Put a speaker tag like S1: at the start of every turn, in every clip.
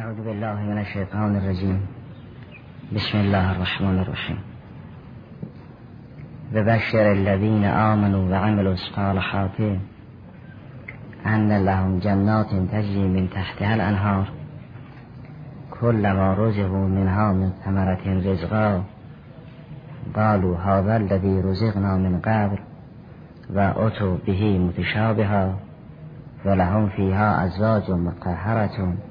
S1: أعوذ بالله من الشيطان الرجيم. بسم الله الرحمن الرحيم. ببشر الذين آمنوا وعملوا الصالحات أن لهم جنات تجري من تحتها الأنهار. كلما رزقوا منها من ثمرة رزقا قالوا هذا الذي رزقنا من قبل وأتوا به متشابها ولهم فيها أزواج مطهرة.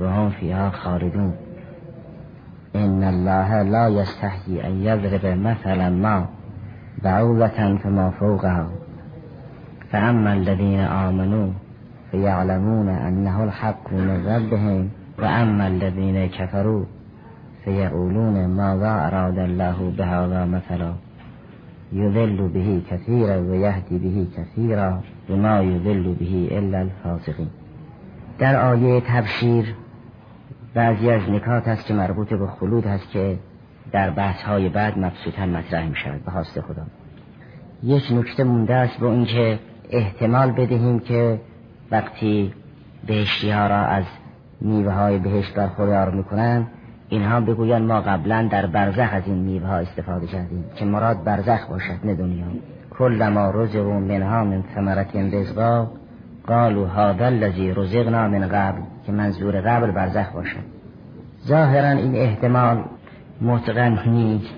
S1: وهم فيها خالدون. إن الله لا يستحي أن يضرب مثلا ما بعوضة فما فوقها. فأما الذين آمنوا فيعلمون أنه الحق من ربهم وأما الذين كفروا فيقولون ماذا أراد الله بهذا مثلا. يذل به كثيرا ويهدي به كثيرا وما يذل به إلا الفاسقين. در آیه تبشیر بعضی از نکات هست که مربوط به خلود هست که در بحث های بعد مبسوطا مطرح می شود به حاست خدا. یک نکته مونده است با اینکه احتمال بدهیم که وقتی بهشتی ها را از میوه های بهشت برخوردار می‌کنن اینها بگویند ما قبلا در برزخ از این میوه ها استفاده کردیم که مراد برزخ باشد نه دنیا. ما رزقوا منها من ثمرت رزقا. قالوا هذا الذي رزقنا من قبل که منظور قبل برزخ باشد ظاهرا این احتمال متقن نیست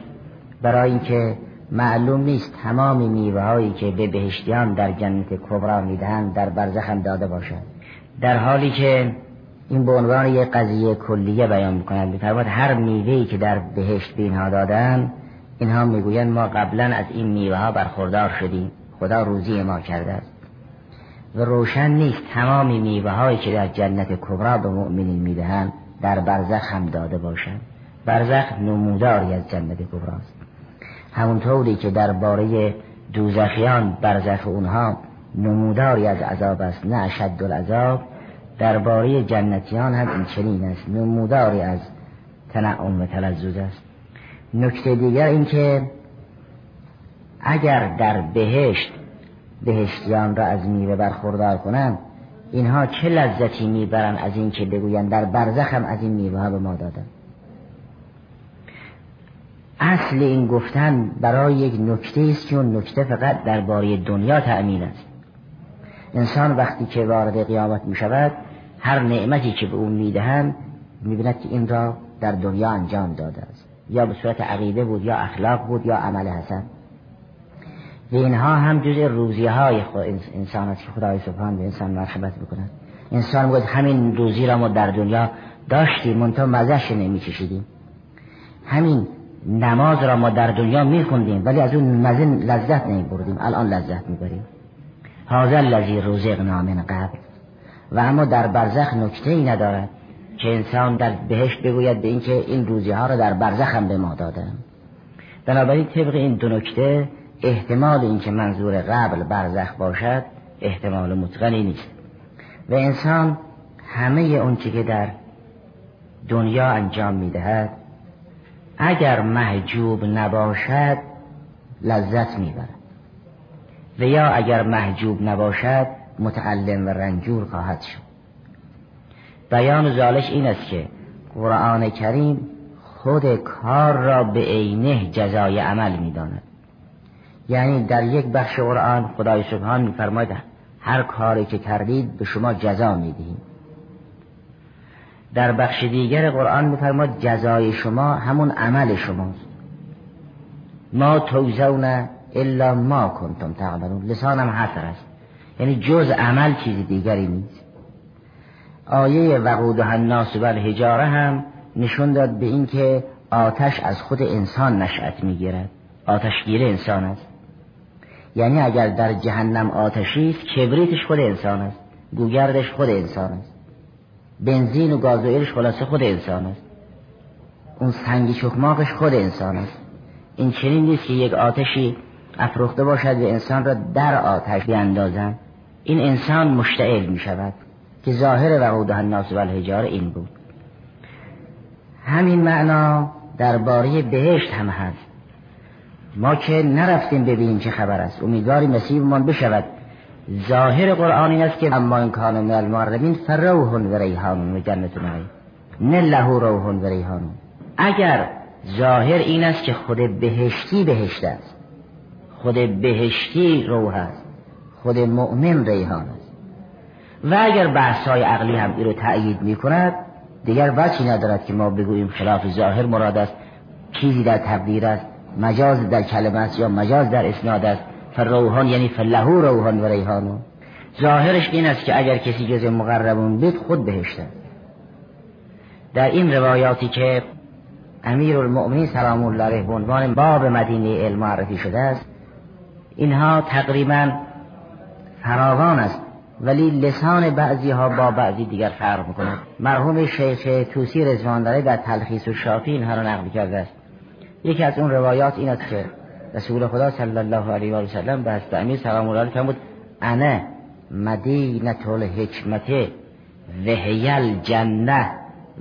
S1: برای اینکه معلوم نیست تمام میوه هایی که به بهشتیان در جنت کبرا می‌دهند در برزخ هم داده باشد در حالی که این به عنوان یک قضیه کلیه بیان می‌کنند به هر میوهی که در بهشت به اینها دادن اینها می‌گویند ما قبلا از این میوه ها برخوردار شدیم. خدا روزی ما کرده است. و روشن نیست تمام میوه هایی که در جنت کبرا به مؤمنین می‌دهند در برزخ هم داده باشند. برزخ نموداری از جنت کبراست همونطوری که درباره دوزخیان برزخ اونها نموداری از عذاب است نه اشد العذاب. درباره جنتیان هم این چنین است نموداری از تنعم و تلذذ است. نکته دیگر این که اگر در بهشت بهشتیان را از میوه برخوردار کنند. اینها چه لذتی می‌برند از این که بگویند در برزخ هم از این میوه ها به ما دادن؟ اصل این گفتن برای یک نکته است چون نکته فقط درباره دنیا تأمین است. انسان وقتی که وارد قیامت می شود هر نعمتی که به اون می‌دهند می‌بیند که این را در دنیا انجام داده است. یا به صورت عقیده بود یا اخلاق بود یا عمل حسن. اینها هم جز روزی های انسان است که خدای سبحان به انسان مرحمت بکند انسان بود همین روزی را ما در دنیا داشتیم منتها مزش نمی چشیدیم همین نماز را ما در دنیا میخوندیم ولی از اون مزه لذت نمی بردیم الان لذت می‌بریم. هذا الذی رزقنا من قبل. و اما در برزخ نکته ای ندارد که انسان در بهشت بگوید به اینکه این روزی ها را در برزخ هم به ما دادم بنابراین طبق این دو نکته احتمال اینکه منظور قبل برزخ باشد احتمال متقنی نیست. و انسان همه اونچه که در دنیا انجام می‌دهد اگر محجوب نباشد لذت می‌برد. و یا اگر محجوب نباشد متعلم و رنجور خواهد شد. بیان زالش این است که قرآن کریم خود کار را به عینه جزای عمل می‌داند. یعنی در یک بخش قرآن خدای سبحان میفرماید هر کاری که کردید به شما جزا می‌دهیم. در بخش دیگر قرآن میفرماید جزای شما همون عمل شماست. ما توزون الا ما کنتم تعملون. لسانم حسر است. یعنی جز عمل چیز دیگری نیست. آیه وقودها الناس و الحجاره هم نشون داد به اینکه آتش از خود انسان نشأت می‌گیرد. آتشگیر انسان است. یعنی اگر در جهنم آتشی است کبریتش خود انسان است؟ گوگردش خود انسان است. بنزین و گازوئیلش خلاصه خود انسان است. اون سنگی چکماقش خود انسان است. این چنین نیست که یک آتشی افروخته باشد و انسان را در آتش بیاندازند این انسان مشتعل می شود که ظاهر وقوده الناس و الحجار این بود. همین معنا درباره بهشت هم هست. ما که نرفتیم ببینیم چه خبر است. امیدواریم نصیبمان بشود. ظاهر قرآن این است که اما این کان من المعربین فروح و ریحان و جنت نعیم. نه لهو روحون و ریحانون اگر ظاهر این است که خود بهشتی بهشت است. خود بهشتی روح است. خود مؤمن ریحان است. و اگر بحث های عقلی هم این رو تأیید می کند دیگر وچی ندارد که ما بگوییم خلاف ظاهر مراد است. چیزی در تقدیر است. مجاز در کلمه است یا مجاز در اسناد است؟ فروحان یعنی فلهو روحان و ریحانو ظاهرش این است که اگر کسی جز مقربون بید خود بهشت در این روایاتی که امیر المؤمنین سلام الله علیه به عنوان باب مدینه علم معرفی شده است اینها تقریبا فراوان است ولی لسان بعضی ها با بعضی دیگر فرق می‌کنه مرحوم شیخ توسی رزوان در تلخیص و شافی اینها را نقل کرده است. یکی از اون روایات این است که رسول خدا صلی الله علیه و سلم به حضرت امیر سلام الله علیه فرمود انا مدینه الحکمت وهی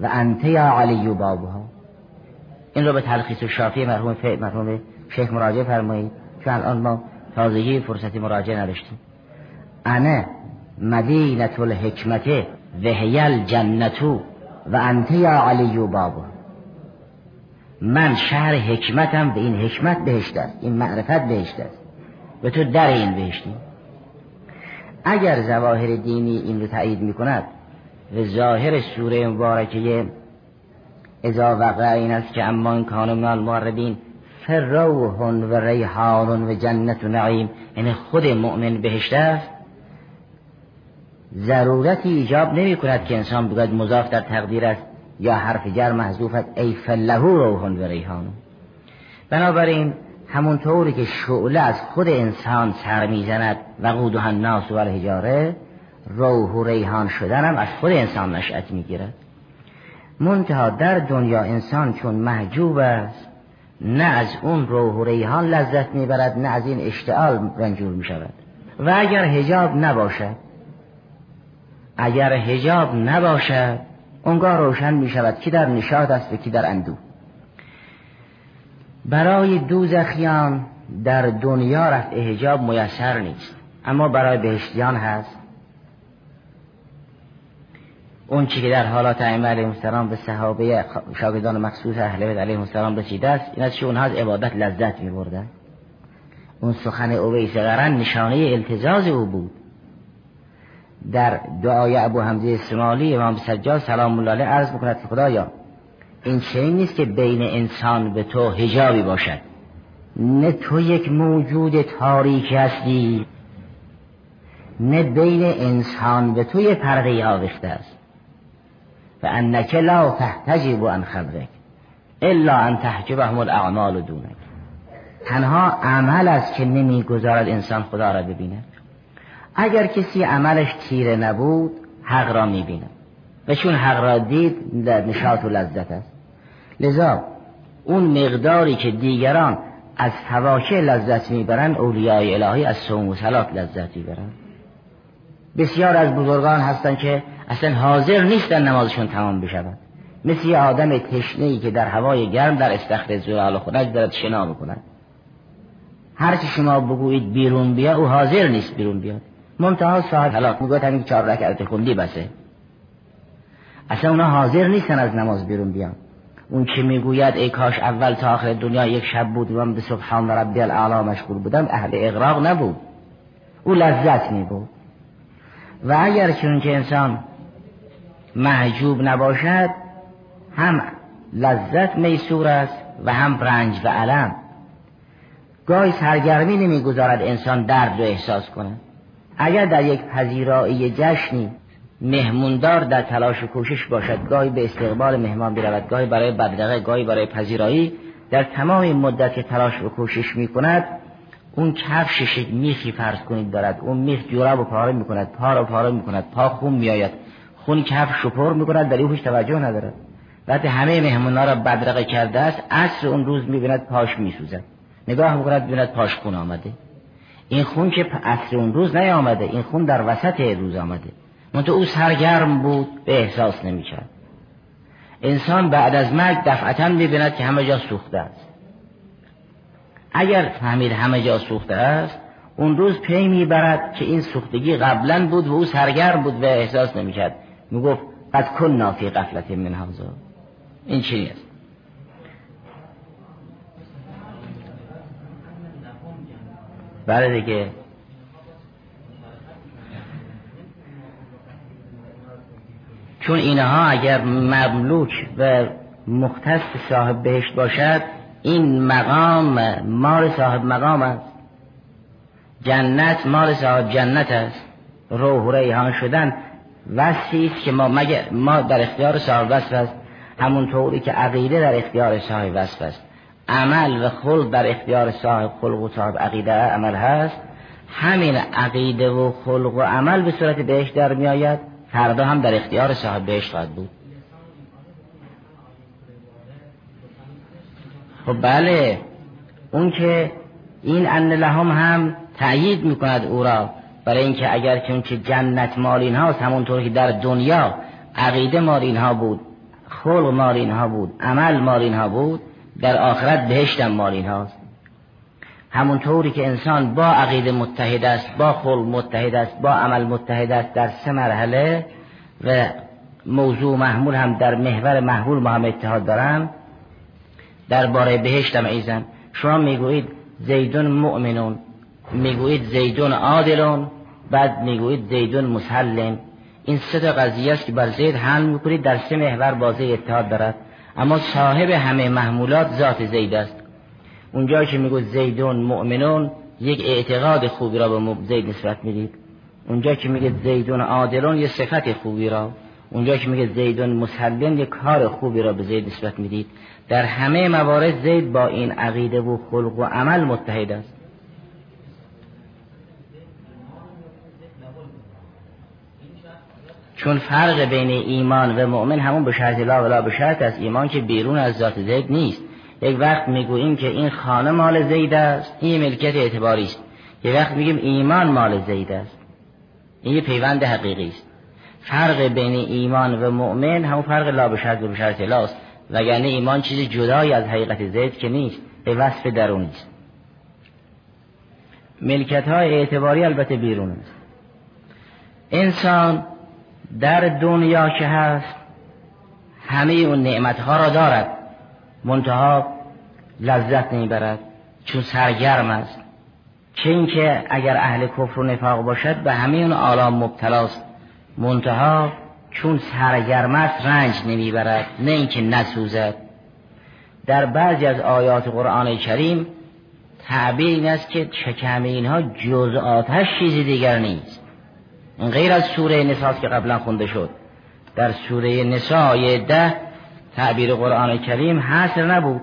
S1: و انت یا علی بابها. این رو به تلخیص و شافی مرحوم مرحوم شیخ مراجعه فرمایید چون الان ما تازگی فرصتی مراجعه نداشتیم. انا مدینه الحکمت وهی الجنتو و انت یا علی بابها. من شهر حکمتم به این حکمت بهشت است. این معرفت بهشت است. و تو در این بهشتی. اگر زواهر دینی این رو تایید می کند و ظاهر سوره مبارکه ازا وقع این است که اما این کان من المقربین فروحون و ریحان و جنت و نعیم. یعنی خود مؤمن بهشت است. ضرورتی ایجاب نمی کند که انسان بگوید مضاف در تقدیر است. یا حرف جر محذوف است. ای فلهو روحون و ریحان. بنابراین همونطوری که شعله از خود انسان سر می‌زند و قودها الناس و الحجاره روح و ریحان شدن هم از خود انسان نشأت می‌گیرد. منتها در دنیا انسان چون محجوب است نه از اون روح و ریحان لذت می‌برد نه از این اشتعال رنجور می‌شود. و اگر هجاب نباشد اگر هجاب نباشد اونگاه روشن می‌شود کی در نشاد است و کی در اندو. برای دوزخیان در دنیا رفع هجاب میسر نیست اما برای بهشتیان هست. اون چی که در حالات ائمه علیهم السلام به صحابه شاگردان مخصوص اهل بیت علیهم السلام رسیده است این است که اونها از عبادت لذت میبردن. اون سخن اویس قرن نشانه التزاز او بود. در دعای ابو حمزه اسمالی امام سجاد سلام الله علیه عرض می‌کند خدایا این چنین نیست که بین انسان به تو هجابی باشد. نه تو یک موجود تاریک هستی نه بین انسان به تو یه پرده آویخته است. و انک لا تحتجب عن خبرک الا ان تحجبهم الاعمال دونک. تنها عمل است که نمی‌گذارد انسان خدا را ببیند. اگر کسی عملش تیره نبود حق را می‌بیند. و چون حق را دید در نشاط و لذت است. لذا اون مقداری که دیگران از فواشه لذت می‌برند اولیای الهی از سوم و سلات لذت می‌برند. بسیار از بزرگان هستند که اصلا حاضر نیستن نمازشون تمام بشود. مثل یه آدم تشنه که در هوای گرم در استخر زلال خونج دارد شنا می‌کند. هر چی شما بگویید بیرون بیا او حاضر نیست بیرون بیاد. منتها صاحب حلاق می‌گوید همین چهار رکعت خوندی بسه. اصلا اونا حاضر نیستن از نماز بیرون بیان. اون که می‌گوید ای کاش اول تا آخر دنیا یک شب بود و من به سبحان ربی الاعلا مشغول بودم اهل اغراق نبود. او لذت میبود و اگر چون که انسان محجوب نباشد هم لذت میسور است و هم رنج و علم. گاهی سرگرمی نمی‌گذارد انسان درد رو احساس کند اگر در یک پذیرایی جشنی مهموندار در تلاش و کوشش باشد گاهی به استقبال مهمان برود گاهی برای بدرقه گاهی برای پذیرایی در تمام مدت که تلاش و کوشش می کند اون کفشش میخی فرض کنید دارد اون میخ جوراب و پاره می کند پا رو پاره می کند پا خون میآید خون کفش پر می کند در هیچ توجه ندارد. وقتی همه مهمونا را بدرقه کرده است عصر اون روز می بیند پاش می سوزد نگاه می کند بیند پاش خون آمده. این خون که عصر اون روز نیامده این خون در وسط روز آمده. منتها او سرگرم بود به احساس نمی‌کرد. انسان بعد از مرگ دفعتا می‌بیند که همه جا سوخته است. اگر فهمید همه جا سوخته است اون روز پی می‌برد که این سوختگی قبلا بود و او سرگرم بود و احساس نمی‌کرد. می‌گفت قد کن فی قفلت من هذا. این چی است؟ بله دیگه. چون اینها اگر مملوک و مختص صاحب بهشت باشد این مقام مال صاحب مقام است. جنت مال صاحب جنت است. روح ریحان شدن وصفی است که ما مگر ما در اختیار صاحب وصف است. همونطوری که عقیده در اختیار صاحب وصف است. عمل و خلق در اختیار صاحب خلق و صاحب عقیده عمل هست. همین عقیده و خلق و عمل به صورت بهش در می آید فردا هم در اختیار صاحب بهش خواهد بود. خب بله. اون که این ان لهم هم تأیید می‌کند او را. برای اینکه اگر چون که جنت مال اینهاست همونطور که در دنیا عقیده مال اینها بود خلق مال اینها بود عمل مال اینها بود در آخرت بهشتم مال اینهاست. همونطوری که انسان با عقیده متحد است با خلق متحد است با عمل متحد است در سه مرحله و موضوع محمول هم در محور محمول ما هم اتحاد دارن درباره بهشتم ایزن شما می‌گویید زیدون مؤمنون می‌گویید زیدون عادلون بعد می‌گویید زیدون مسلم. این سه تا قضیه است که بر زید حل می‌کنید در سه محور بازه اتحاد دارد. اما صاحب همه محمولات ذات زید است. اونجا که می‌گوید زیدون مؤمنون یک اعتقاد خوبی را به زید نسبت می‌دید. اونجا که میگه زیدون عادلون یه صفت خوبی را. اونجا که میگه زیدون مسلم یه کار خوبی را به زید نسبت می‌دید. در همه موارد زید با این عقیده و خلق و عمل متحد است. چون فرق بین ایمان و مؤمن همون به شرط لا ولا به شرط است. ایمان که بیرون از ذات زید نیست. یک وقت می‌گوییم که این خانه مال زید است. این ملکت اعتباری است. یک وقت میگیم ایمان مال زید است. این یه پیوند حقیقی است. فرق بین ایمان و مؤمن همون فرق لا به شرط و به شرط لاست وگرنه ایمان چیز جدایی از حقیقت زید که نیست. به وصف درونی است. ملکت های اعتباری البته بیرون است. انسان در دنیا که هست همه اون نعمت ها را دارد. منتها لذت نمی‌برد چون سرگرم است. چه اینکه اگر اهل کفر و نفاق باشد به همه اون آلام مبتلاست. منتها چون سرگرم است رنج نمی‌برد نه اینکه نسوزد. در بعضی از آیات قرآن کریم تعبیر این است که چکم اینها جز آتش چیزی دیگر نیست. غیر از سوره نساء که قبلا خونده شد. در سوره نساء ده تعبیر قرآن کریم حاصل نبود.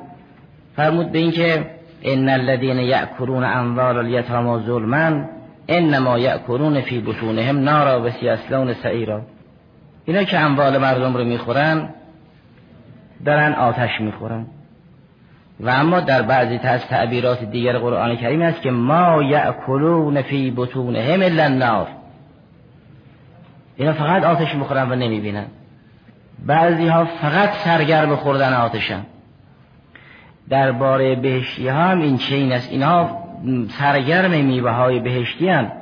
S1: فرمود به اینکه ان الذين یأکلون اموال الیتاما ظلما انما یأکلون فی بطونهم نارا و سیسلون سعیرا. اینا که اموال مردم رو می‌خورن دارن آتش می‌خورن. و اما در بعضی از تعبیرات دیگر قرآن کریم است که ما یأکلون فی بطونهم الا النار. اینا فقط آتش می‌خورن و نمی‌بینن. بعضی ها فقط سرگرم خوردن آتشن. درباره بهشتی ها هم این چین است. اینها سرگرم میوه های بهشتی هم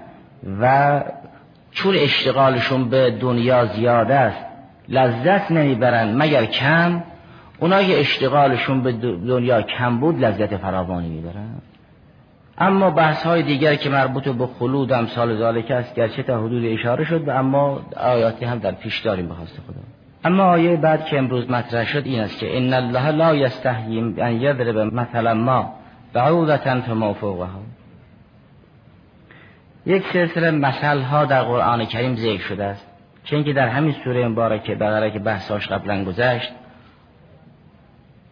S1: و چون اشتغالشون به دنیا زیاد است لذت نمی‌برن. مگر کم؟ اونا که اشتغالشون به دنیا کم بود لذت فراوانی می‌برن. اما بحث های دیگر که مربوط به خلود امثال ذالک است گرچه تا حدود اشاره شد و اما آیاتی هم در پیش داریم به خدا. اما آیه بعد که امروز مطرح شد این است که ان الله لا یستحیی ان یضرب مثلا ما بعوضة فما فوقها. یک سلسله مثل ها در قرآن کریم ذکر شده است چون که در همین سوره مبارکه بقره که بحثاش قبلا گذشت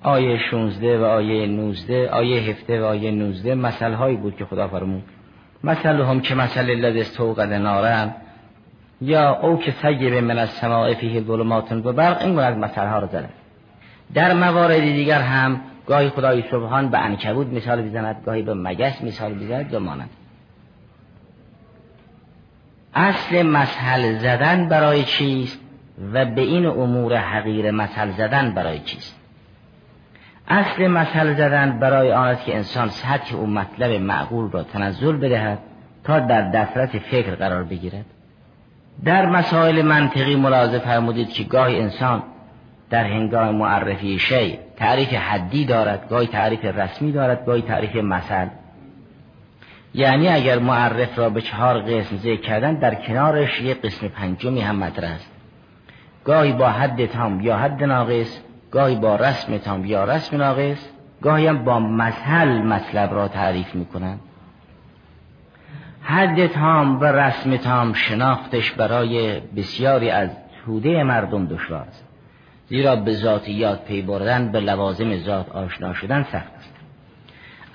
S1: آیه 16 و آیه 19 آیه 17 و آیه 19 مثل هایی بود که خدا فرمود. مثل هم که مثل الذی استوقد نارن یا او که سیب من از سماع فیه ظلمات و برق این از مثل ها رو زده. در موارد دیگر هم گاهی خدای سبحان به انکبود مثال بزند گاهی به مگس مثال بزند و مانند. اصل مسئل زدن برای چیست و به این امور حقیر مسئل زدن برای چیست؟ اصل مسئل زدن برای آن است که انسان سطح او مطلب معقول را تنزل بدهد تا در دسترس فکر قرار بگیرد. در مسائل منطقی ملاحظه فرمودید که گاهی انسان در هنگام معرفی شی تعریف حدی دارد گاهی تعریف رسمی دارد گاهی تعریف مثل. یعنی اگر معرف را به چهار قسم ذکر کردن در کنارش یک قسم پنجمی هم مطرح است. گاهی با حد تام یا حد ناقص گاهی با رسم تام یا رسم ناقص گاهی هم با مثل مطلب را تعریف می‌کنند حد تام و رسم تام شناختش برای بسیاری از توده مردم دشوار است. زیرا به ذاتیات پی بردن به لوازم ذات آشنا شدن سخت است.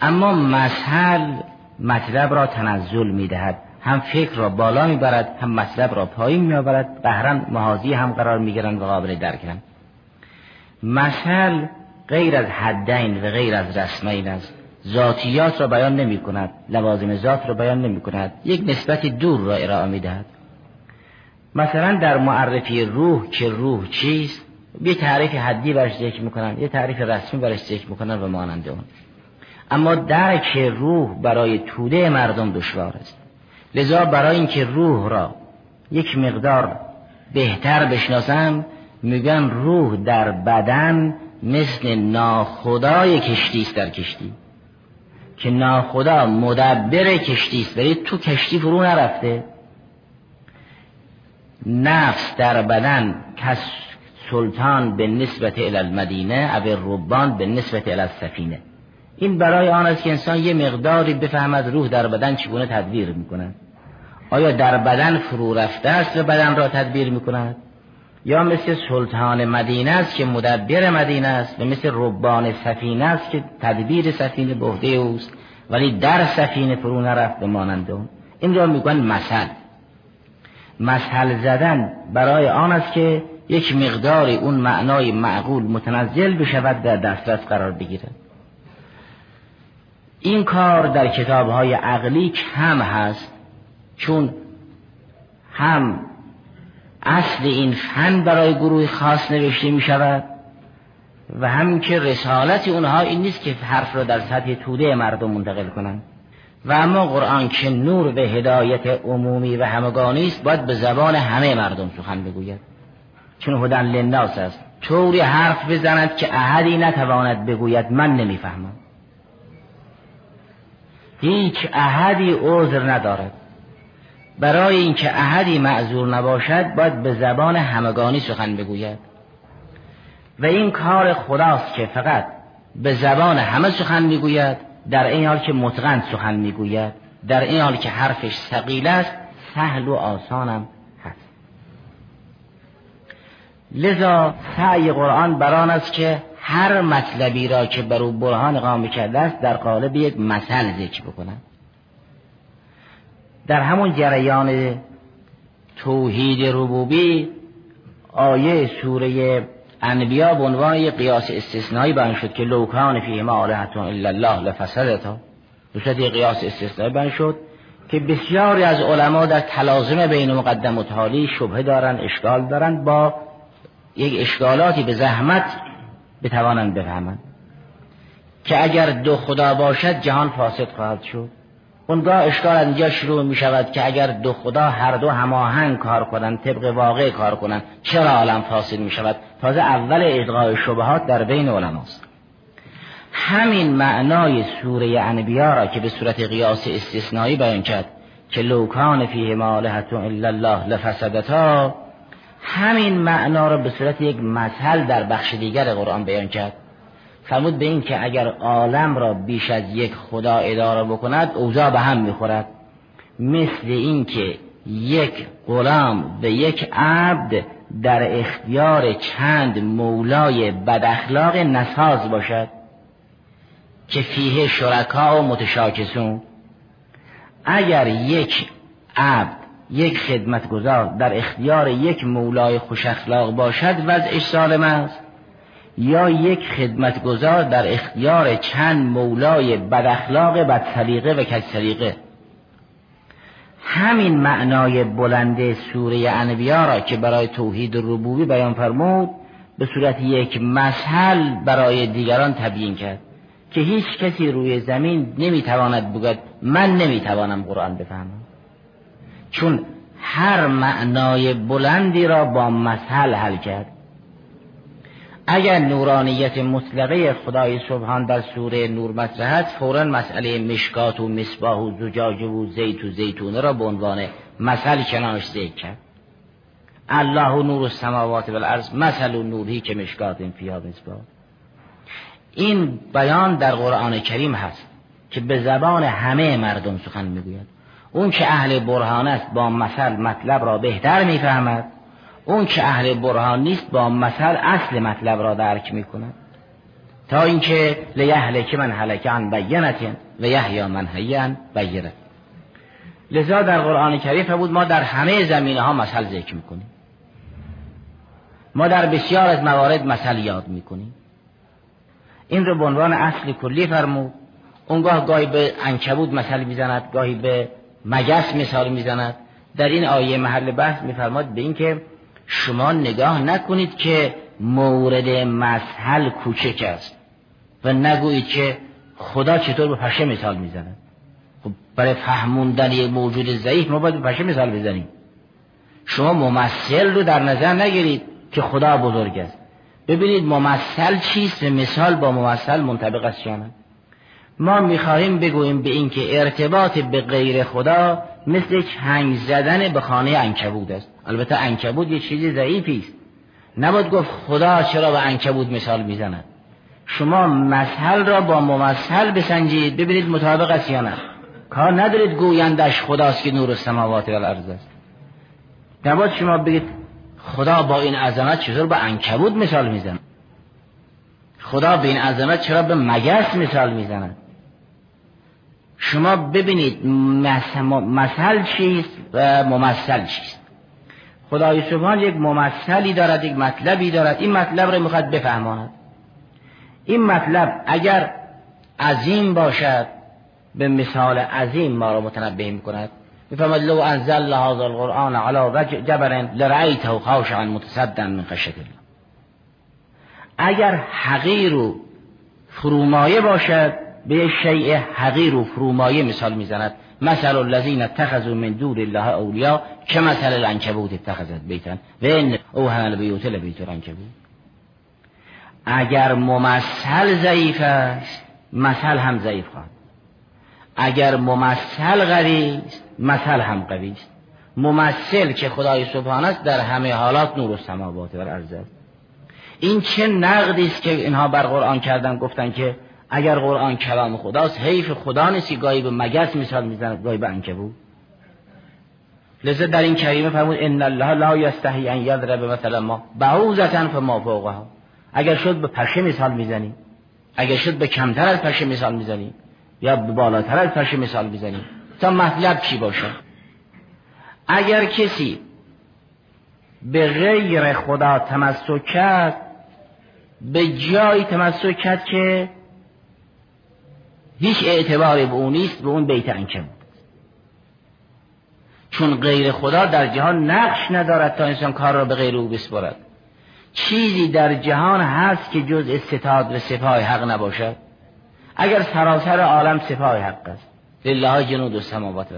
S1: اما مسهل مطلب را تنزل می‌دهد هم فکر را بالا می‌برد هم مطلب را پایین میآورد. قهرن محاضی هم قرار می‌گیرند و قابل درکن مثل غیر از حدین و غیر از رسمین است ذاتیات را بیان نمی کند لوازم ذات را بیان نمی کند یک نسبت دور را ارائه می دهد مثلا در معرفی روح که روح چیست یه تعریف حدی برش ذکر می‌کنن یه تعریف رسمی برش ذکر می‌کنن و مانند اون. اما درک روح برای توده مردم دشوار است. لذا برای اینکه روح را یک مقدار بهتر بشناسم میگن روح در بدن مثل ناخدای کشتی است در کشتی. که ناخدا مدبر کشتی است ولی تو کشتی فرو نرفته. نفس در بدن کس سلطان به نسبت المدینه او ربان به نسبت السفینه این برای آن است که انسان یه مقداری بفهمد روح در بدن چگونه تدبیر می‌کند. آیا در بدن فرو رفته است و بدن را تدبیر می‌کند؟ یا مثل سلطان مدینه است که مدبر مدینه است و مثل ربان سفینه است که تدبیر سفینه به اوست ولی در سفینه فرو نرفت مانند اون. این را میگن مثل مثل زدن برای آن است که یک مقداری اون معنای معقول متنزل بشود در دسترس قرار بگیرد. این کار در کتابهای عقلی کم هست چون هم اصل این فن برای گروه خاص نوشته می شود و همین که رسالت اونها این نیست که حرف را در سطح توده مردم منتقل کنند. و اما قرآن که نور به هدایت عمومی و همگانی است باید به زبان همه مردم سخن بگوید. چون هدن لناس است. طوری حرف بزند که احدی نتواند بگوید من نمی‌فهمم. هیچ احدی عذر ندارد. برای اینکه احدی معذور نباشد باید به زبان همگانی سخن بگوید. و این کار خداست که فقط به زبان همه سخن می‌گوید در این حال که متقن سخن می‌گوید در این حال که حرفش ثقیل است سهل و آسانم هست. لذا سعی قرآن بران است که هر مطلبی را که بر او برهان قام کرده است در قالب یک مثل ذکر بکنند در همون جریان توحید ربوبی آیه سوره انبیا به عنوان یک قیاس استثنایی بیان شد که لوکان فیه ما آلهتون الا الله لفسدتا به صورت قیاس استثنایی بیان شد که بسیاری از علما در تلازم بین مقدم و تالی شبه دارن اشکال دارن با یک اشکالاتی به زحمت بتوانند بفهمند. که اگر دو خدا باشد جهان فاسد خواهد شد. اونگاه اشکال از اینجا شروع می شود که اگر دو خدا هر دو هماهنگ کار کنند طبق واقع کار کنند چرا عالم فاسد می شود تازه اول ادغای شبهات در بین علماست. همین معنای سوره انبیا را که به صورت قیاس استثنایی بیان کرد که لوکان فیه مالهت الا الله لفسدتا همین معنا را به صورت یک مثل در بخش دیگر قرآن بیان کرد. فرمود به این که اگر عالم را بیش از یک خدا اداره بکند اوضاع به هم می‌خورد. مثل اینکه یک غلام به یک عبد در اختیار چند مولای بداخلاق نساز باشد که فیه شرکا و متشاکسون. اگر یک عبد یک خدمتگزار در اختیار یک مولای خوش اخلاق باشد وضعش سالم است. یا یک خدمتگزار در اختیار چند مولای بد سلیقه و کج سلیقه همین معنای بلند سوره انبیا را که برای توحید ربوبی بیان فرمود به صورت یک مسئل برای دیگران تبیین کرد که هیچ کسی روی زمین نمی‌تواند بگوید من نمی‌توانم قرآن بفهمم. چون هر معنای بلندی را با مثل حل کرد. اگر نورانیت مطلقه خدای سبحان در سوره نور مطرح است فورا مسئله مشکات و مصباح و زجاجه و زیت و زیتونه را به عنوان مثل کنارش ذکر کرد. الله و نور السماوات و الارض مثل و نوری که مشکات فیها مصباح. این بیان در قرآن کریم هست که به زبان همه مردم سخن می‌گوید. اون که اهل برهان است با مثل مطلب را بهتر می‌فهمد. اون که اهل برهان نیست با مثل اصل مطلب را درک می‌کند تا اینکه که من هلک عن بینت و یحیا من بینت. لذا در قرآن کریم بود ما در همه زمینه ها مثل ذکر می‌کنیم. ما در بسیار از موارد مثل یاد می‌کنیم. این رو به عنوان اصل کلی فرمود. اونگاه گاهی به انکبود مثل می‌زند گاهی به مگس مثال می‌زند. در این آیه محل بحث میفرماد به اینکه شما نگاه نکنید که مورد مسحل کوچک است و نگویید که خدا چطور به پشه مثال می‌زند خب برای فهموندن یک موجود ضعیف ما باید به پشه مثال بزنیم. شما ممثل رو در نظر نگیرید که خدا بزرگ است. ببینید ممثل چیست و مثال با ممثل منطبق است یا ما می‌خواهیم بگوییم به اینکه ارتباط به غیر خدا مثل یک هنگ زدن به خانه انکبود است. البته انکبود یه چیزی ضعیفی است. نباید گفت خدا چرا به انکبود مثال می‌زند. شما مثل را با ممثل بسنجید ببینید مطابق است یا نه. کار ندارید گویندش خداست که نور السماوات و الارض است. نباید شما بگید خدا با این عظمت چطور به انکبود مثال می‌زند. خدا به این عظمت چرا به مگس مثال می‌زند. شما ببینید مثل چیست و ممثل چیست. خدای سبحان یک ممثلی دارد یک مطلبی دارد. این مطلب رو می‌خواد بفهماند. این مطلب اگر عظیم باشد به مثال عظیم ما رو متنبه می‌کند. می‌فهمد لو انزل هذا القرآن على جبر لرأیته خاشعا متصدا من خشیت الله. اگر حقیر و فرومایه باشد به شیء حقیر و فرومایه مثال می‌زند. مثل الذین اتخذوا من دور الله اولیا که مثل العنکبوت اتخذت بیتن و این اوهن البیوت لبیت العنکبوت. اگر ممثل ضعیف است مثل هم ضعیف خواهد. اگر ممثل قوی است مثل هم قوی است. ممثل که خدای سبحان است در همه حالات نور و سماوات و است. این چه نقدی است که اینها بر قرآن کردن گفتن که اگر قرآن کلام خداست حیف خدا نیستی گاهی به مگس مثال می‌زند گاهی به انکبو لذا در این کریمه فرمود ان الله لا یستحی ان یضرب مثلا ما. بعوزتا فما فوقها. اگر شد به پشه مثال می‌زنی اگر شد به کمتر از پشه مثال می‌زنی یا به بالاتر از پشه مثال می‌زنی تا مطلب چی باشه؟ اگر کسی به غیر خدا تمسک کرد به جایی تمسک کرد که هیچ اعتباری به اون نیست به اون بیت انکم. چون غیر خدا در جهان نقش ندارد تا انسان کار را به غیر او بسپرد. چیزی در جهان هست که جز استتاد و سپاه حق نباشد. اگر سراسر عالم سپاه حق است. لله جنود و سماوات و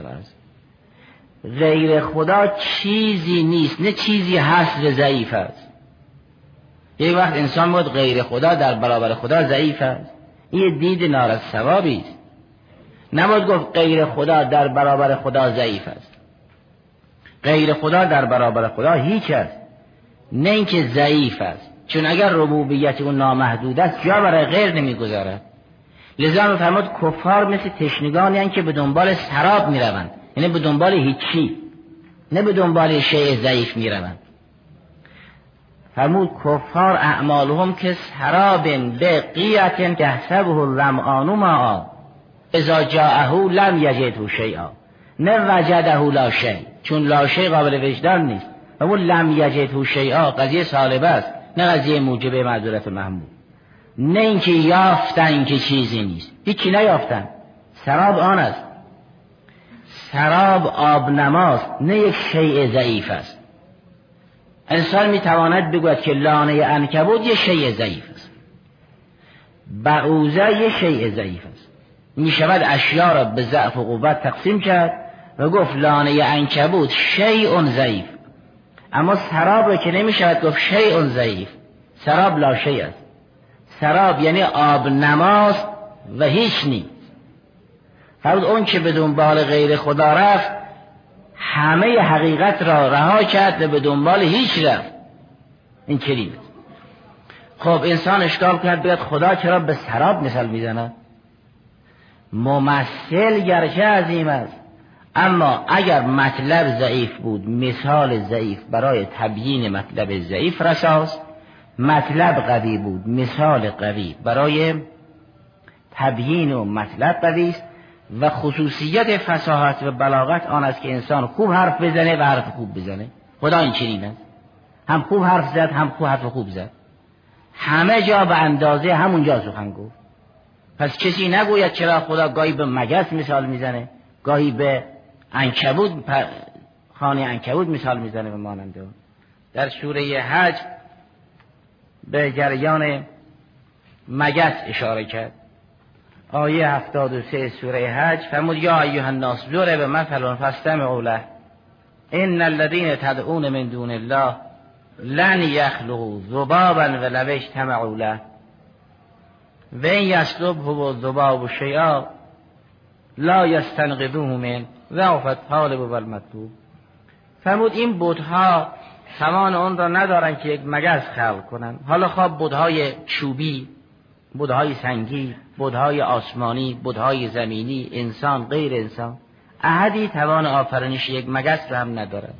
S1: غیر خدا چیزی نیست نه چیزی هست و ضعیف است. یک وقت انسان بود غیر خدا در برابر خدا ضعیف است. این دید نارد ثوابی است. نباید گفت غیر خدا در برابر خدا ضعیف است. غیر خدا در برابر خدا هیچ است. نه اینکه ضعیف است. چون اگر ربوبیت اون نامحدود است جا برای غیر نمی‌گذارد. لذا فرمود کفار مثل تشنگانی که به دنبال سراب می‌روند. یعنی به دنبال هیچی. نه به دنبال شیء ضعیف می‌روند. فرمود کفار اعمالهم که سراب به قیت تحسبه الرمعان ما ازا جاءه لم یجده شیئا. نه وجده لا شیء چون لا قابل وجدان نیست. فرمود لم یجده شیئا قضیه سالبه است. نه قضیه موجب معذورت محمود. نه اینکه یافتن اینکه چیزی نیست. هیچی نیافتن. سراب آن است. سراب آب نماست نه یک شیء ضعیف است. انسان می‌تواند بگوید که لانه انکبود یه شیء ضعیف است. بعوزه یه شیء ضعیف است. می شود اشیا را به ضعف و قوت تقسیم کرد و گفت لانه انکبوت شیء ضعیف. اما سراب رو که نمی‌شود گفت شیء ضعیف. سراب لا شیء است. سراب یعنی آب نماست و هیچ نیست. فرود اون که به دنبال غیر خدا رفت همه حقیقت را رها کرد و به دنبال هیچ رفت. این کریم خب انسان اشکال کرد بیاد خدا چرا به سراب مثال می‌زند. ممثل گرچه عظیم است اما اگر مطلب ضعیف بود مثال ضعیف برای تبیین مطلب ضعیف رساست. مطلب قوی بود مثال قوی برای تبیین و مطلب قوی است. و خصوصیت فساحت و بلاغت آن است که انسان خوب حرف بزنه و حرف خوب بزنه. خدا این چنین است. هم خوب حرف زد هم خوب حرف خوب زد. همه جا به اندازه همونجا سخن گفت. پس کسی نگوید چرا خدا گاهی به مگس مثال می‌زنه گاهی به انکبود خانه انکبود مثال می‌زنه به مانند در سوره حج به جریان مگس اشاره کرد. آیه هفتاد و سه سوره حج فرمود یا ایوه الناس به مثل فاستمعوا له. ان الذين تدعون من دون الله لن یخلقوا ذبابا ولو اجتمعوا له. و این یسلبه الذباب شیئا لا یستنقذوه من ضعف طالب و المطلوب فرمود این بودها توان اون را ندارن که یک مگس خلق کنن. حالا خواب بودهای چوبی بودهای سنگی بودهای آسمانی بودهای زمینی انسان غیر انسان. احدی توان آفرینش یک مگس را هم ندارد.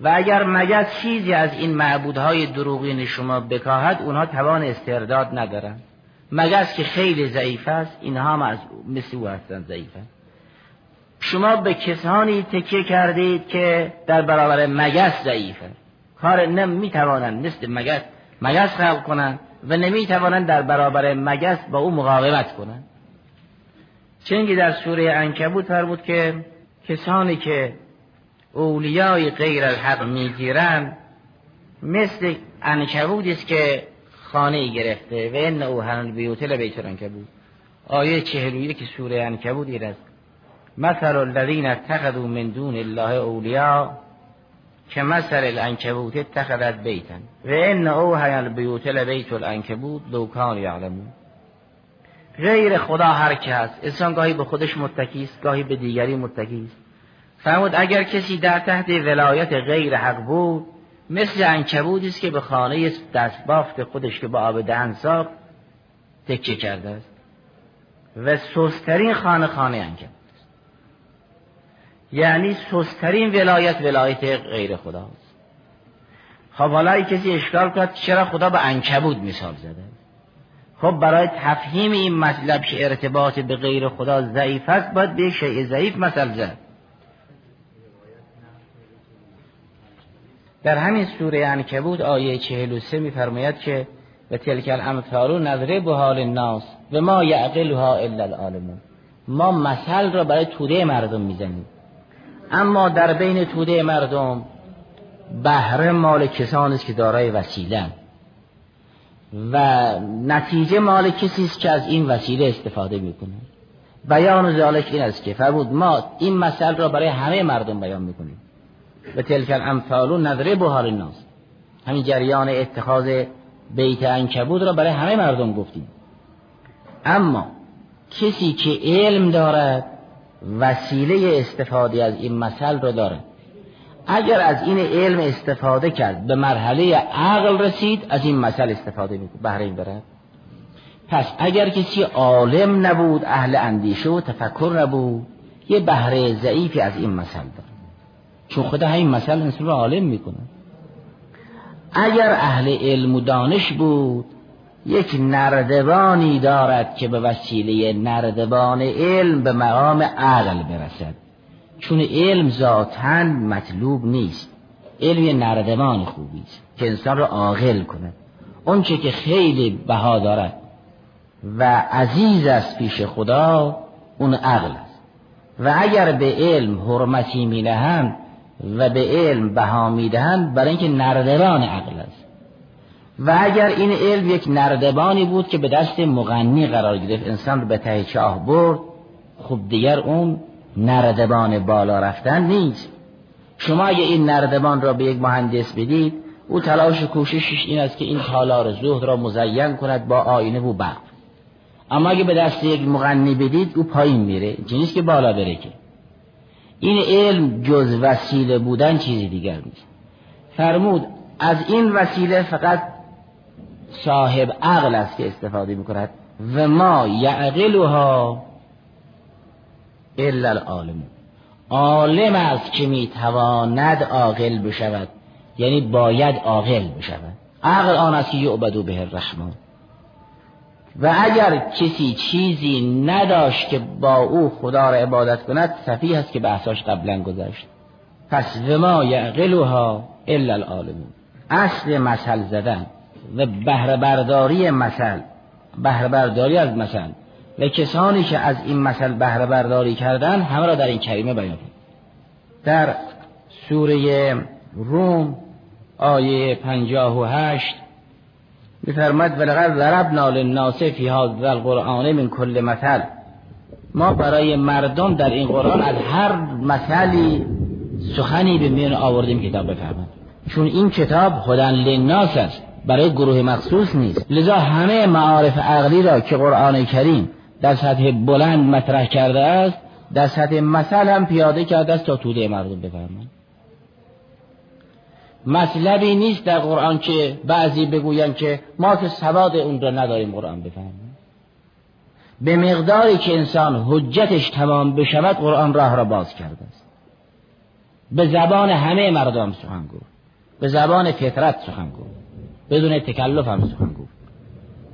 S1: و اگر مگس چیزی از این معبودهای دروغین شما بکاهد اونها توان استرداد ندارن مگس که خیلی ضعیف است اینها هم از مثل او هستن ضعیف. شما به کسانی تکیه کردید که در برابر مگس ضعیفه کار نمی‌توانند مثل مگس مگس خلق کنند. و نمی‌توانند در برابر مگس با او مقاومت کنند. چنگی در سوره انکبوت بود که کسانی که اولیای غیر الحق می‌گیرند مثل انکبوت است که خانه گرفته و این او هنال بیوتل بیت الانکبوت آیه چهل و یک سوره انکبوت این است. مثل الذین اتخذوا من دون الله اولیا که مثل الانکبوت اتخذت بیتن و این او هنال بیوت بیت الانکبوت لو کان یعلمون. غیر خدا هر که هست. انسان گاهی به خودش متکیست گاهی به دیگری متکیست فرمود اگر کسی در تحت ولایت غیر حق بود مثل انکبودی است که به خانه دستبافت خودش که با آب دهن ساخت تکیه کرده است. و سسترین خانه خانه انکبود است یعنی سسترین ولایت ولایت غیر خداست. خب حالا کسی اشکال کرد چرا خدا به انکبود مثال زده؟ خب برای تفهیم این مطلب که ارتباط به غیر خدا ضعیف است باید به شیء ضعیف مثل زد. در همین سوره انکبود آیه 43 میفرماید که و تلک الامثال نظره به حال الناس و ما یعقلها الا العالمون. ما مثل را برای توده مردم می‌زنیم. اما در بین توده مردم بهره مال کسانی است که دارای وسیله و نتیجه مال کسی است که از این وسیله استفاده می‌کنه. بیان ذالک این است که فرمود ما این مثل را برای همه مردم بیان می‌کنیم. و تلک الامثال نظره بحال الناس همین جریان اتخاذ بیت انکبود را برای همه مردم گفتیم. اما کسی که علم دارد وسیله استفاده از این مثل را دارد اگر از این علم استفاده کرد به مرحله عقل رسید از این مثل استفاده می‌کنه بهره این برد پس اگر کسی عالم نبود اهل اندیشه و تفکر نبود یه بهره ضعیفی از این مثل دارد چون خدا همین مثل انسان رو عالم می‌کنه. اگر اهل علم و دانش بود یک نردبانی دارد که به وسیله نردبان علم به مقام عقل برسد. چون علم ذاتا مطلوب نیست. علم یه نردبان خوبی است که انسان رو عاقل کنه اونچه که خیلی بها دارد و عزیز است پیش خدا اون عقل است. و اگر به علم حرمتی می و به علم بها می‌دهند برای اینکه نردبان عقل است. و اگر این علم یک نردبانی بود که به دست مغنی قرار گرفت انسان رو به ته چاه برد خب دیگر اون
S2: نردبان بالا رفتن نیست. شما اگه این نردبان را به یک مهندس بدید او تلاش کوششش این است که این تالار زهد را مزین کند با آینه و برق. اما اگه به دست یک مغنی بدید او پایین میره نیست که بالا بره که؟ این علم جز وسیله بودن چیزی دیگر نیست. فرمود از این وسیله فقط صاحب عقل است که استفاده می‌کند. و ما یعقلها الا العالم عالم است که می‌تواند عاقل بشود. یعنی باید عاقل بشود. عقل آن است که یعبدو به الرحمن. و اگر کسی چیزی نداشت که با او خدا را عبادت کند صفیح است که بحثاش قبلا گذشت. پس و ما یعقلها الا العالمون. اصل مثل زدن. و بهره برداری مثل بهره برداری از مثل. و کسانی که از این مثل بهره برداری کردن همه را در این کریمه بیان در سوره روم آیه پنجاه و هشت میفرمد ولقد ضربنا للناس فی هذا القرآن من کل مثل. ما برای مردم در این قرآن از هر مثلی سخنی به میان آوردیم کتاب بفرمد چون این کتاب خودن للناس است. برای گروه مخصوص نیست. لذا همه معارف عقلی را که قرآن کریم در سطح بلند مطرح کرده است در سطح مثل هم پیاده کرده است تا توده مردم بفرمند مطلبی نیست در قرآن که بعضی بگویند که ما که سواد اون را نداریم قرآن بفهمیم به مقداری که انسان حجتش تمام بشود قرآن راه را باز کرده است. به زبان همه مردم سخن گفت. به زبان فطرت سخن گفت. بدون تکلف هم سخن گفت.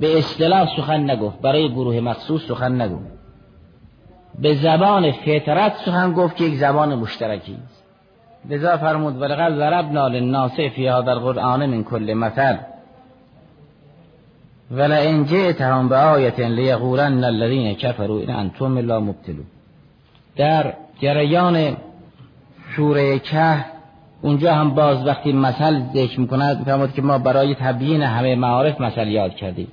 S2: به اصطلاح سخن نگفت. برای گروه مخصوص سخن نگفت به زبان فطرت سخن گفت که یک زبان مشترکی است. لذا فرمود ولقد ضربنا للناس فی هذا القرآن من كل مثل. ولئن جئتهم بآیة لیقولن الذین كفروا ان انتم لا مبتلون. در جریان سوره که اونجا هم باز وقتی مثل ذکر می‌کند میفرمود که ما برای تبیین همه معارف مثل یاد کردیم.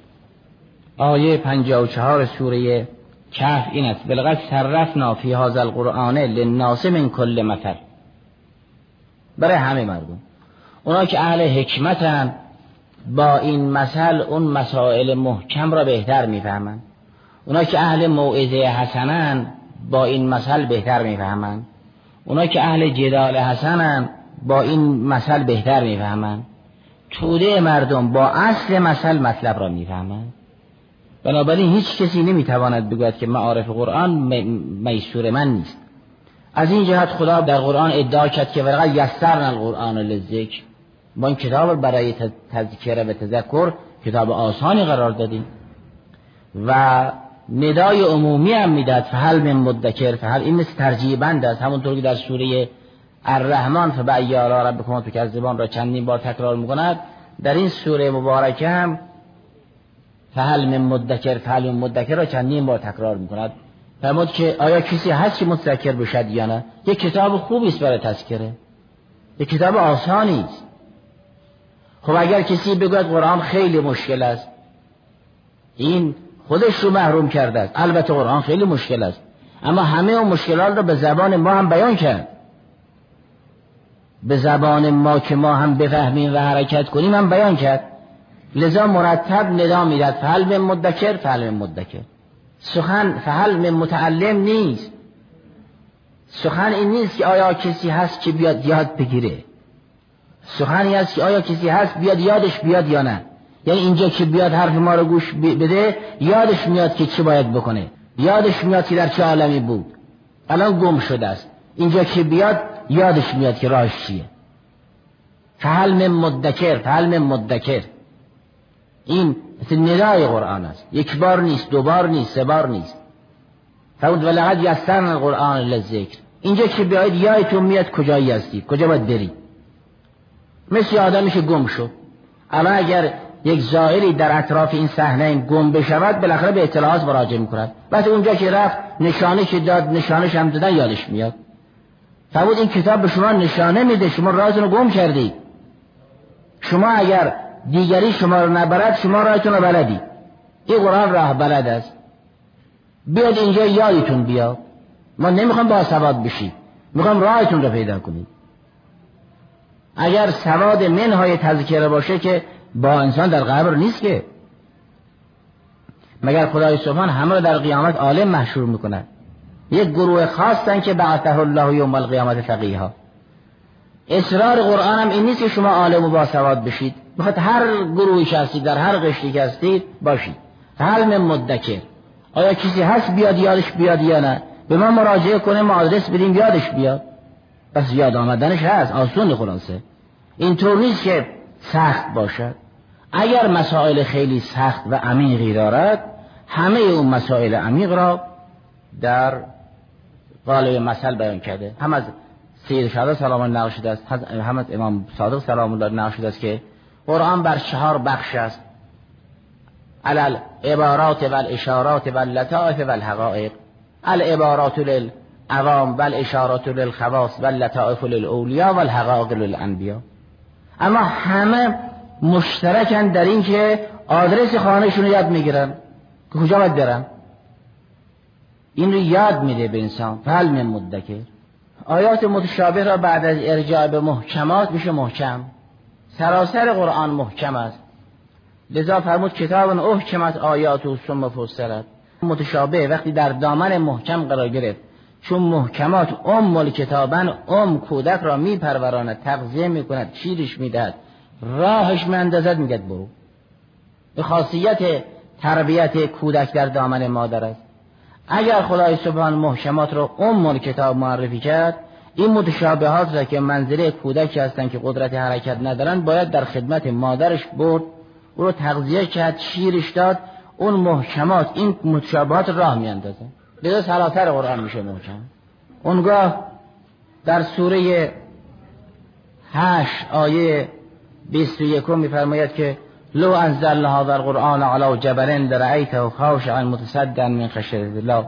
S2: آیه 54 سوره کهف این است. بلغت صرفنا فی هذا القرآن للناس من کل مثل. برای همه مردم. اونا که اهل حکمتن با این مثل اون مسائل محکم را بهتر می‌فهمند اونا که اهل موعظه حسنن با این مثل بهتر می‌فهمند اونا که اهل جدال حسنن با این مثل بهتر می‌فهمند توده مردم با اصل مثل مطلب را می‌فهمند بنابراین هیچ کسی نمی‌تواند بگوید که معارف قرآن میسور من نیست. از این جهت خدا در قرآن ادعا کرد که ورقه یسرن القرآن للذکر. ما این کتاب برای تذکره و تذکر کتاب آسانی قرار دادیم. و ندای عمومی هم می‌داد فهل من مدکر. فهل این مثل ترجیح بند است. همونطور که در سوره الرحمن فبعی آلا ربکم تو که از زبان را چندین بار تکرار می‌کند. در این سوره مبارکه هم فهل من مدکر فهل من مدکر را چندین بار تکرار می‌کند. فرمود که آیا کسی هست که متذکر بشد یا نه؟ یک کتاب خوبی است برای تذکره. یک کتاب آسانی است. خب اگر کسی بگوید قرآن خیلی مشکل است این خودش رو محروم کرده است. البته قرآن خیلی مشکل است. اما همه اون مشکلات رو به زبان ما هم بیان کرد. به زبان ما که ما هم بفهمیم و حرکت کنیم هم بیان کرد. لذا مرتب ندا می‌داد. فهل من مدکر فهل من مدکر. سخن فهل من متعلم نیست. سخن این نیست که آیا کسی هست که بیاد یاد بگیره. سخنی هست که آیا کسی هست بیاد یادش بیاد یا نه. یعنی اینجا که بیاد حرف ما رو گوش بده یادش میاد که چی باید بکنه. یادش میاد که در چه عالمی بود. الان گم شده است. اینجا که بیاد یادش میاد که راهش چیه؟ فهل من مدکر فهل مدکر. این مثل ندای قرآن است. یک بار نیست دو بار نیست سه بار نیست. فرمود ولقد یسرنا القرآن للذکر اینجا که بیاید یایتون میاد کجایی هستی کجا باید بری مثل آدمی که گم شد. اما اگر یک زائری در اطراف این صحنه گم بشود بالاخره به اطلاعات مراجعه می‌کند. بعد اونجا که رفت نشانه که داد نشانش هم دادن یادش میاد. فرمود این کتاب به شما نشانه میده شما رازونو گم کردید شما اگر دیگری شما رو نبرد شما رایتون رو بلدی این قرآن راه بلد است بیاد اینجا یادتون بیاد ما نمی‌خوام با سواد بشید می‌خوام راهتون رو پیدا کنید اگر سواد منهای تذکره باشه که با انسان در قبر نیست که مگر خدای سبحان همه رو در قیامت عالم محشور می‌کنه یک گروه خاصن که بعثه الله یوم القیامت فقیها اصرار قرآن هم این نیست که شما عالم و باسواد بشید. بخاطر هر گروهی هستید در هر قشتی که هستید باشید. حلم مدکر. آیا کسی هست بیاد یادش بیاد یا نه؟ به ما مراجعه کنه ما آدرس بدیم یادش بیاد. پس یاد آمدنش هست. آسون خلاصه. اینطور نیست که سخت باشد. اگر مسائل خیلی سخت و عمیقی دارد همه اون مسائل عمیق را در قالب مثل بیان کرده. هم از سید شهده سلام الله نقل است هم از امام صادق سلام الله نقل شده است که قرآن بر چهار بخش است. علل عبارات و الاشارات و اللطائف و الحقائق. العبارات للعوام و الاشارات للخواص و اللطائف للاولیا و الحقائق للانبیا اما همه مشترکن در این که آدرس خانهشون رو یاد می‌گیرن. که کجا باید برن؟ این رو یاد میده به انسان. فعل مدکر. آیات متشابه را بعد از ارجاع به محکمات میشه محکم. سراسر قرآن محکم است. لذا فرمود کتاب احکمت آیات و ثم فصلت متشابه وقتی در دامن محکم قرار گرفت. چون محکمات ام کتابن ام کودک را میپروراند تغذیه می‌کند چیرش می‌دهد. راهش میاندازد میگد برو. به خاصیت تربیت کودک در دامن مادر است. اگر خدای سبحان محکمات را ام کتاب معرفی کرد این متشابهات را که منزله کودک هستند که قدرت حرکت ندارن باید در خدمت مادرش برد. او رو تغذیه کرد شیرش داد. اون محکمات این متشابهات راه میاندازه. لذا سلاتر قرآن میشه محکم. اونگاه در سوره هشت آیه بیست و یکم میفرماید که لو انزل هذا القرآن على جبل لرأيته خاشعا متصدا من خشیت الله.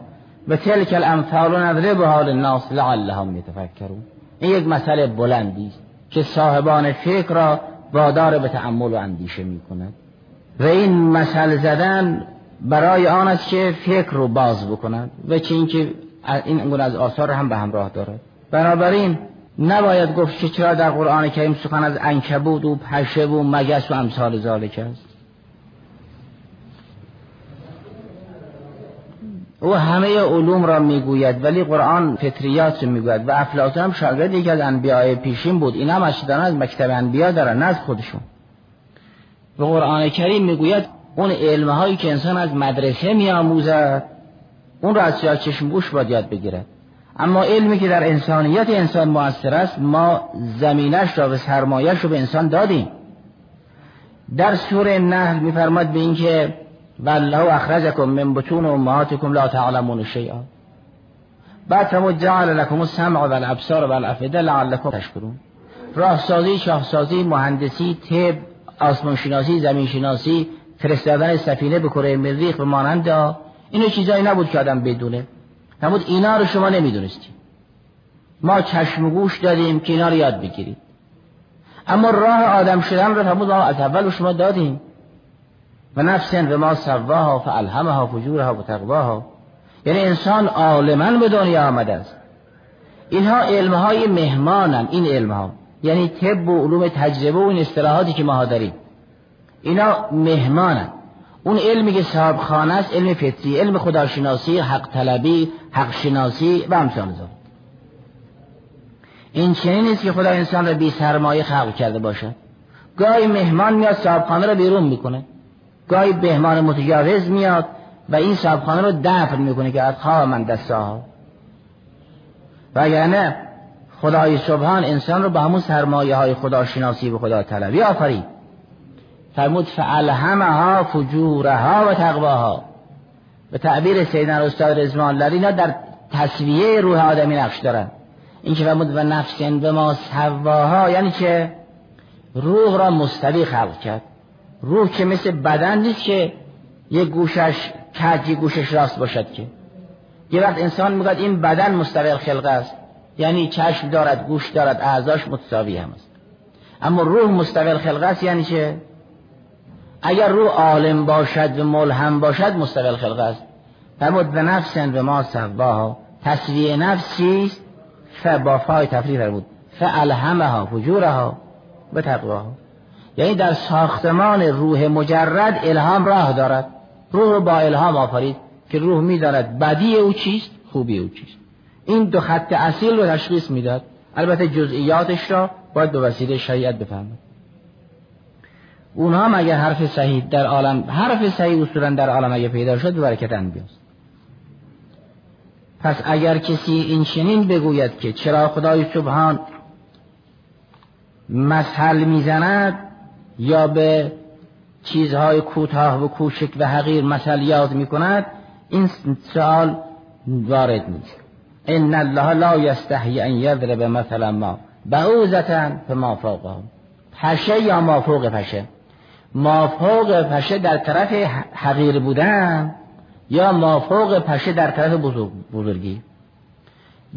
S2: و تلك الامثال نضربها للناس لعلهم يتفكرون. این یک مسئله بلندی است که صاحبان فکر را وادار به تأمل و اندیشه می کند و این مسئله زدن برای آن است که فکر رو باز بکنند و چه اینکه این گونه از آثار هم به همراه دارد. بنابراین نباید گفت که چرا در قرآن کریم سخن از انکبود و پشه و مگس و امثال ذالک است. او همه علوم را می‌گوید ولی قرآن فطریات رو می‌گوید و افلاطون هم شاگرد یکی از انبیاء پیشین بود. اینا هم از مکتب انبیا دارن نه از خودشون. و قرآن کریم می‌گوید اون علم هایی که انسان از مدرسه میآموزد اون را از سیاه چشم بوش باید یاد بگیرد. اما علمی که در انسانیت انسان موثر است ما زمینش را و سرمایش رو به انسان دادیم. در سوره نحل میفرماد به اینکه والله اخرجکم من بطون امهاتکم لا تعلمون شیئا. بعد فرمود جعل لكم السمع والابصار والافئده لعلكم تشکرون. راهسازی شاهسازی مهندسی طب زمین شناسی فرستادن سفینه به کره مریخ و مانند اینو چیزایی نبود که آدم بدونه. نبود اینا رو شما نمی‌دونستیم ما چشم و گوش دادیم که اینا رو یاد بگیرید. اما راه آدم شدن رو فرمود ما از اول شما دادیم. و نفسن و ما سواها فالهمها فجورها و تقواها. یعنی انسان عالما به دنیا آمده است. اینها علمهای مهمانن این علمها. یعنی طب و علوم تجربه و این اصطلاحاتی که ما داریم. اینا مهمانن. اون علمی که صاحب خانه است علم فطری علم خداشناسی حق طلبی حق شناسی و امثال ذلك این چنین نیست که خدا انسان را بی سرمایه خلق کرده باشد گاهی مهمان میاد صاحب خانه را بیرون می‌کنه. گاهی مهمان متجاوز میاد و این صاحب خانه رو دفن می‌کنه که از خواه من دستاها و یعنی خدای سبحان انسان رو به همون سرمایه های خداشناسی و خدا طلبی آفرید. فرمود فعلهمها فجورها و تقواها. به تعبیر سیدنا استاد رزمان اینا در تصویه روح آدمی نقش دارن. این که فرمود و نفسین به ما سواها یعنی که روح را مستوی خلق کرد. روح که مثل بدن نیست که یه گوشش کج گوشش راست باشد که. یه وقت انسان میگه این بدن مستوی خلقه است. یعنی چشم دارد گوش دارد اعضاش متساوی هم است. اما روح مستقل خلقه است یعنی چه؟ اگر روح عالم باشد و ملهم باشد مستقل خلقه است. فرمود به نفسن به ما سواها. تصویه نفس چیست؟ ف با فای تفریح بود فالهمها فجورها به تقواها. یعنی در ساختمان روح مجرد الهام راه دارد. روح با الهام آفرید که روح می‌داند بدی او چیست خوبی او چیست. این دو خط اصیل رو تشخیص می‌داد. البته جزئیاتش را باید به وسیله شریعت بفهمد. اونها هم حرف صحیح در عالم حرف صحیح اصولا در عالم اگر پیدا شد برکت انبیاست پس اگر کسی این چنین بگوید که چرا خدای سبحان مسحل می‌زند یا به چیزهای کوتاه و کوچک و حقیر مثل یاد می کند این سوال وارد نیست. ان الله لا یستحی ان یضرب مثلا ما بعوزتا فما فوقه پشه یا ما فوق پشه؟ ما فوق پشه در طرف حقیر بودن یا ما فوق پشه در طرف بزرگی؟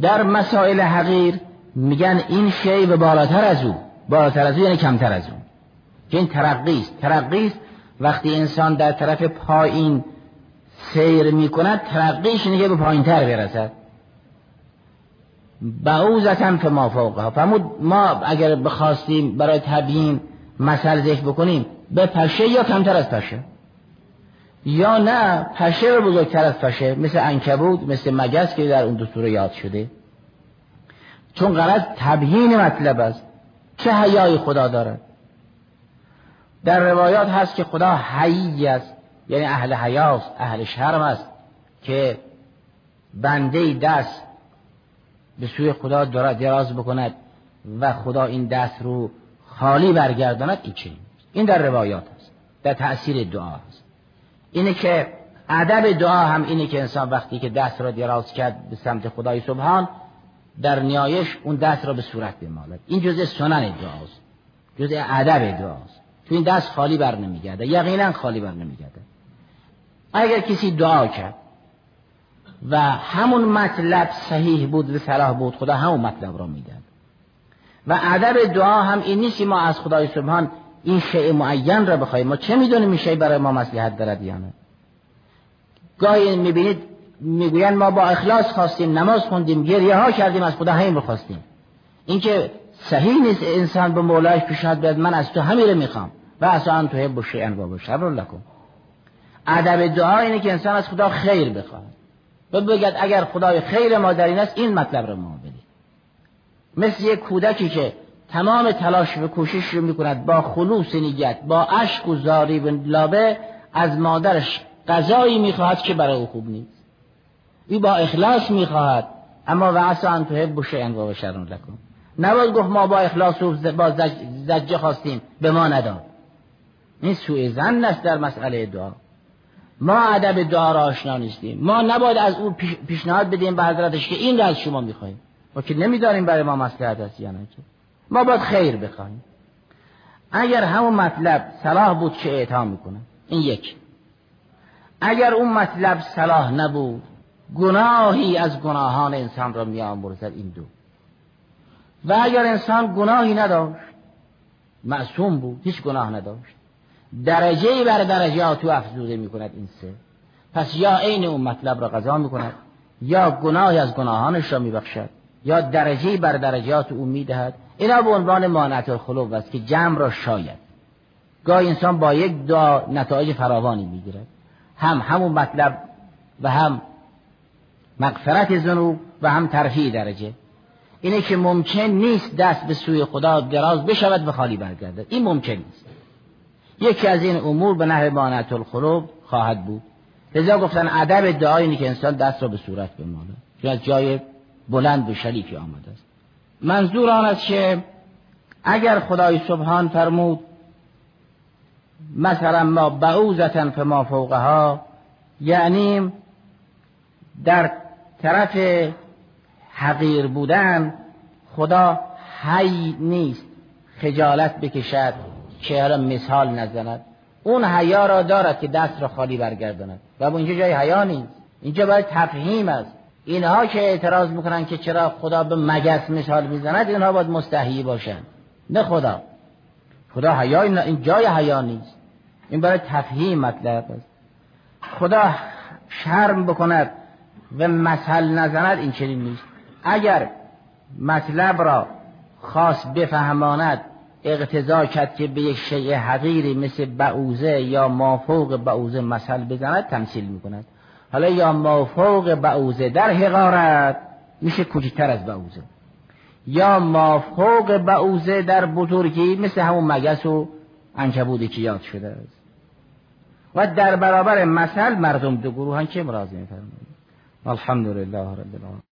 S2: در مسائل حقیر میگن این شی به بالاتر از او. بالاتر از او یعنی کمتر از او. که این ترقی است. ترقی است. وقتی انسان در طرف پایین سیر می کند ترقیش اینه که به پایین تر برسد بعوزتن که ما فوقها. فرمود ما اگر بخواستیم برای تبیین مثل ذکر بکنیم به پشه یا کمتر از پشه؟ یا نه پشه به بزرگتر از پشه مثل انکبود مثل مگس که در اون دستور یاد شده. چون غرض تبیین مطلب است چه حیای خدا دارد در روایات هست که خدا حیی است یعنی اهل حیاست اهل شرم است که بنده دست به سوی خدا دراز بکند و خدا این دست رو خالی برگرداند این چنین. این در روایات است در تأثیر دعا است اینه که ادب دعا هم اینه که انسان وقتی که دست را دراز کرد به سمت خدای سبحان در نیایش اون دست را به صورت بمالد این جزء سنن دعاست جزء ادب دعاست تو این دست خالی بر نمیگرده. یقینا خالی بر نمیگرده. اگر کسی دعا کرد و همون مطلب صحیح بود و صلاح بود خدا همون مطلب را می‌داد و ادب دعا هم این نیست ما از خدای سبحان این شیء معین را بخوایم ما چه می‌دونیم این شیء برای ما مصلحت دارد یا نه؟ گاهی می‌بینید می‌گوین ما با اخلاص خواستیم نماز خوندیم گریه ها کردیم از خدا همین بخواستیم اینکه صحیح نیست انسان به مولایش پیشنهاد بیاد من از تو همین رو می‌خوام. و اصلا ان تو شیئا و شر لکم. ادب دعا اینه که انسان از خدا خیر بخواد. و بگید اگر خدای خیر ما در این است این مطلب رو ما بدید. مثل یک کودکی که تمام تلاش و کوشش رو می‌کند با خلوص نیت با اشک و زاری و لابه از مادرش غذایی می‌خواهد که برای او خوب نیست. این با اخلاص می‌خواهد. اما و اصلا ان تحب شیئا و شر لکم. نباید گفت ما با اخلاص و با زجه خواستیم به ما نداد. این سوء زن است در مسئله دعا. ما ادب دعا را آشنا نیستیم. ما نباید از او پیشنهاد بدیم به حضرتش که این را از شما می‌خواهیم. ما که نمی‌دانیم برای ما مسئله است یا نه. ما باید خیر بخواهیم اگر همون مطلب صلاح بود چه اعطا می‌کنه؟ این یک. اگر اون مطلب صلاح نبود گناهی از گناهان انسان را میآمرزد این دو. و اگر انسان گناهی نداشت معصوم بود هیچ گناه نداشت درجه بر درجات او افزوده می کند این سه. پس یا عین اون مطلب را قضا می کند یا گناهی از گناهانش را می بخشد یا درجه بر درجات او می دهد اینا به عنوان مانعت الخلوب است که جمع را شاید. گاهی انسان با یک دعا نتایج فراوانی می‌گیرد هم همون مطلب و هم مغفرت ذنوب و هم ترفیع درجه. اینه که ممکن نیست دست به سوی خدا دراز بشود و خالی برگردد. این ممکن نیست. یکی از این امور به نحو مانعت الخلوب خواهد بود. لذا گفتن ادب دعا اینه که انسان دست را به صورت بماله که از جای بلند و شریفی آمده است. منظور آن است که اگر خدای سبحان فرمود مثلا ما بعوزتا فما فوقها یعنی در طرف حقیر بودن خدا حی نیست خجالت بکشد چهره مثال نزند. اون حیا را دارد که دست را خالی برگرداند. و اینجا جای حیا نیست. اینجا باید تفهیم است. اینها که اعتراض می‌کنن که چرا خدا به مگس مثال می‌زند اینها باید مستحی باشند نه خدا. خدا حیا این جای حیا نیست. این برای تفهیم مطلب است. خدا شرم بکند و مثل نزند این چنین نیست. اگر مطلب را خاص بفهماند اقتضا کرد که به یک شیء حقیری مثل بعوزه یا مافوق بعوزه مثل بزند تمثیل می‌کند. حالا یا مافوق بعوزه در حقارت میشه کوچکتر از بعوزه یا مافوق بعوزه در بزرگی مثل همون مگس و انکبودی که یاد شده است. و در برابر مثل مردم دو گروهن که مرازی میفرمایید. الحمدلله رب العالمین.